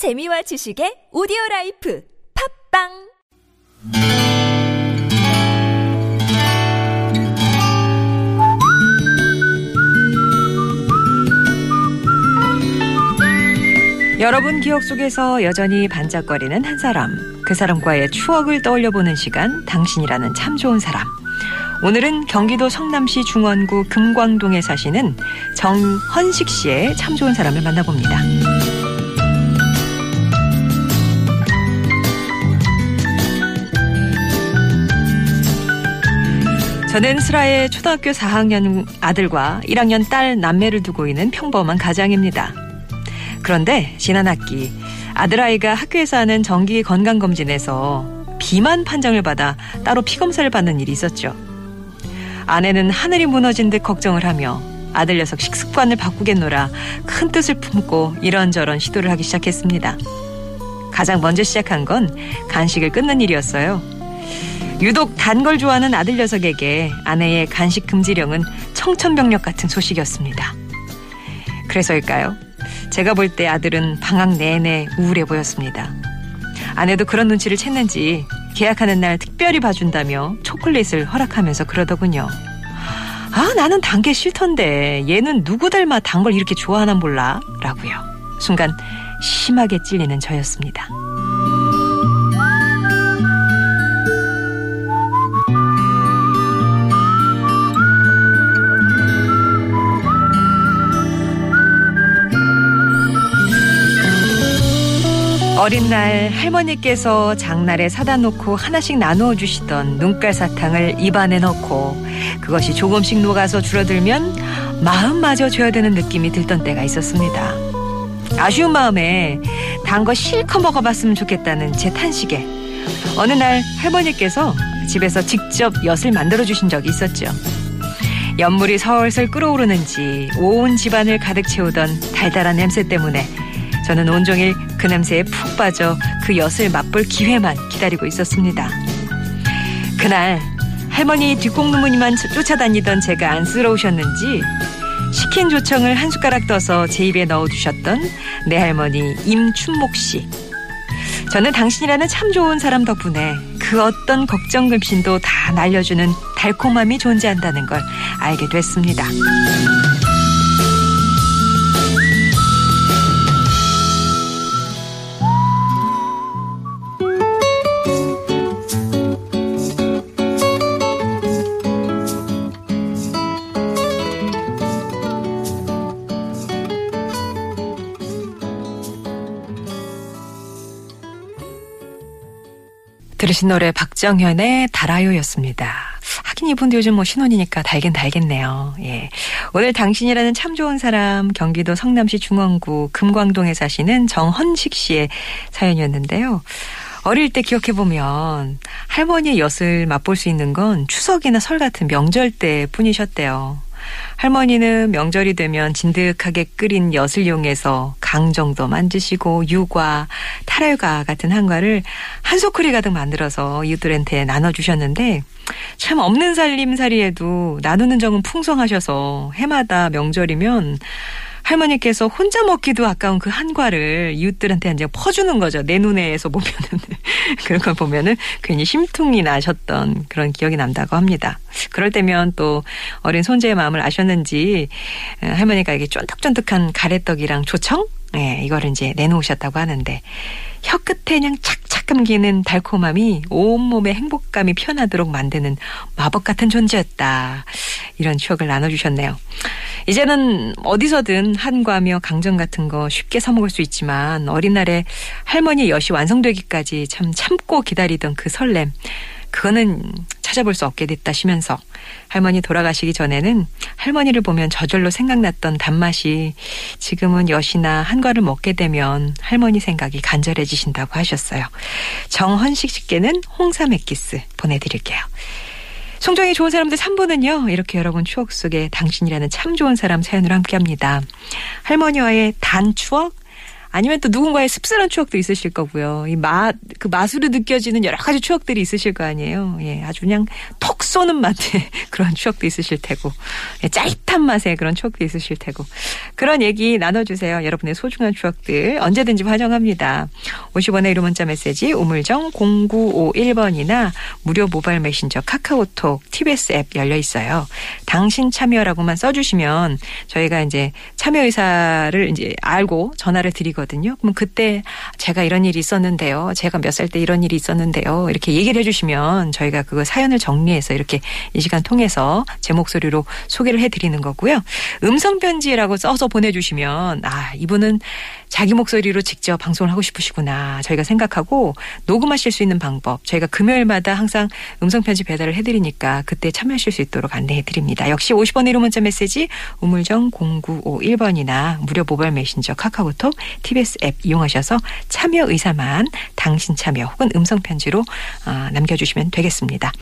재미와 지식의 오디오 라이프 팟빵 여러분 기억 속에서 여전히 반짝거리는 한 사람, 그 사람과의 추억을 떠올려 보는 시간, 당신이라는 참 좋은 사람. 오늘은 경기도 성남시 중원구 금광동에 사시는 정헌식 씨의 참 좋은 사람을 만나봅니다. 저는 슬하의 초등학교 4학년 아들과 1학년 딸 남매를 두고 있는 평범한 가장입니다. 그런데 지난 학기 아들아이가 학교에서 하는 정기 건강검진에서 비만 판정을 받아 따로 피검사를 받는 일이 있었죠. 아내는 하늘이 무너진 듯 걱정을 하며 아들 녀석 식습관을 바꾸겠노라 큰 뜻을 품고 이런저런 시도를 하기 시작했습니다. 가장 먼저 시작한 건 간식을 끊는 일이었어요. 유독 단 걸 좋아하는 아들 녀석에게 아내의 간식 금지령은 청천벽력 같은 소식이었습니다. 그래서일까요? 제가 볼 때 아들은 방학 내내 우울해 보였습니다. 아내도 그런 눈치를 챘는지 계약하는 날 특별히 봐준다며 초콜릿을 허락하면서 그러더군요. 아, 나는 단 게 싫던데 얘는 누구 닮아 단 걸 이렇게 좋아하나 몰라? 라고요. 순간 심하게 찔리는 저였습니다. 어린 날 할머니께서 장날에 사다 놓고 하나씩 나누어 주시던 눈깔 사탕을 입안에 넣고 그것이 조금씩 녹아서 줄어들면 마음마저 줘야 되는 느낌이 들던 때가 있었습니다. 아쉬운 마음에 단 거 실컷 먹어봤으면 좋겠다는 제 탄식에 어느 날 할머니께서 집에서 직접 엿을 만들어 주신 적이 있었죠. 연물이 설설 끓어오르는지 온 집안을 가득 채우던 달달한 냄새 때문에 저는 온종일 그 냄새에 푹 빠져 그 엿을 맛볼 기회만 기다리고 있었습니다. 그날 할머니 뒷공무니만 쫓아다니던 제가 안쓰러우셨는지 시킨 조청을 한 숟가락 떠서 제 입에 넣어주셨던 내 할머니 임춘목 씨. 저는 당신이라는 참 좋은 사람 덕분에 그 어떤 걱정 금신도 다 날려주는 달콤함이 존재한다는 걸 알게 됐습니다. 들으신 노래 박정현의 달아요였습니다. 하긴 이분도 요즘 뭐 신혼이니까 달긴 달겠네요. 예. 오늘 당신이라는 참 좋은 사람 경기도 성남시 중원구 금광동에 사시는 정헌식 씨의 사연이었는데요. 어릴 때 기억해보면 할머니의 엿을 맛볼 수 있는 건 추석이나 설 같은 명절 때 뿐이셨대요. 할머니는 명절이 되면 진득하게 끓인 엿을 이용해서 강정도 만드시고 유과, 타랄과 같은 한과를 한 소쿠리 가득 만들어서 이웃들한테 나눠주셨는데 참 없는 살림살이에도 나누는 정은 풍성하셔서 해마다 명절이면 할머니께서 혼자 먹기도 아까운 그 한과를 이웃들한테 이제 퍼주는 거죠. 내 눈에서 보면은 그런 걸 보면은 괜히 심통이 나셨던 그런 기억이 난다고 합니다. 그럴 때면 또 어린 손자의 마음을 아셨는지 할머니가 이게 쫀득쫀득한 가래떡이랑 조청 네, 이거를 이제 내놓으셨다고 하는데 혀 끝에 그냥 착 착 감기는 달콤함이 온몸에 행복감이 편하도록 만드는 마법 같은 존재였다. 이런 추억을 나눠주셨네요. 이제는 어디서든 한과며 강정 같은 거 쉽게 사먹을 수 있지만 어린 날에 할머니 엿이 완성되기까지 참 참고 기다리던 그 설렘 그거는 찾아볼 수 없게 됐다 시면서 할머니 돌아가시기 전에는 할머니를 보면 저절로 생각났던 단맛이 지금은 엿이나 한과를 먹게 되면 할머니 생각이 간절해지신다고 하셨어요. 정헌식 씨께는 홍삼 액기스 보내드릴게요. 송정이 좋은 사람들 3부는요. 이렇게 여러분 추억 속에 당신이라는 참 좋은 사람 사연으로 함께합니다. 할머니와의 단 추억 아니면 또 누군가의 씁쓸한 추억도 있으실 거고요. 이 맛, 그 맛으로 느껴지는 여러 가지 추억들이 있으실 거 아니에요. 예, 아주 그냥 톡 쏘는 맛의 그런 추억도 있으실 테고, 예, 짜릿한 맛의 그런 추억도 있으실 테고. 그런 얘기 나눠주세요. 여러분의 소중한 추억들 언제든지 환영합니다. 50원의 1호 문자 메시지 우물정 0951번이나 무료 모바일 메신저 카카오톡 TBS 앱 열려 있어요. 당신 참여라고만 써주시면 저희가 이제 참여 의사를 이제 알고 전화를 드리 거든요. 그럼 그때 제가 이런 일이 있었는데요. 제가 몇 살 때 이런 일이 있었는데요. 이렇게 얘기를 해주시면 저희가 그 사연을 정리해서 이렇게 이 시간 통해서 제 목소리로 소개를 해드리는 거고요. 음성 편지라고 써서 보내주시면 아 이분은 자기 목소리로 직접 방송을 하고 싶으시구나 저희가 생각하고 녹음하실 수 있는 방법 저희가 금요일마다 항상 음성 편지 배달을 해드리니까 그때 참여하실 수 있도록 안내해드립니다. 역시 50원 1호 문자 메시지 우물정 0951번이나 무료 모바일 메신저 카카오톡 TBS 앱 이용하셔서 참여 의사만 당신 참여 혹은 음성 편지로 아, 남겨주시면 되겠습니다.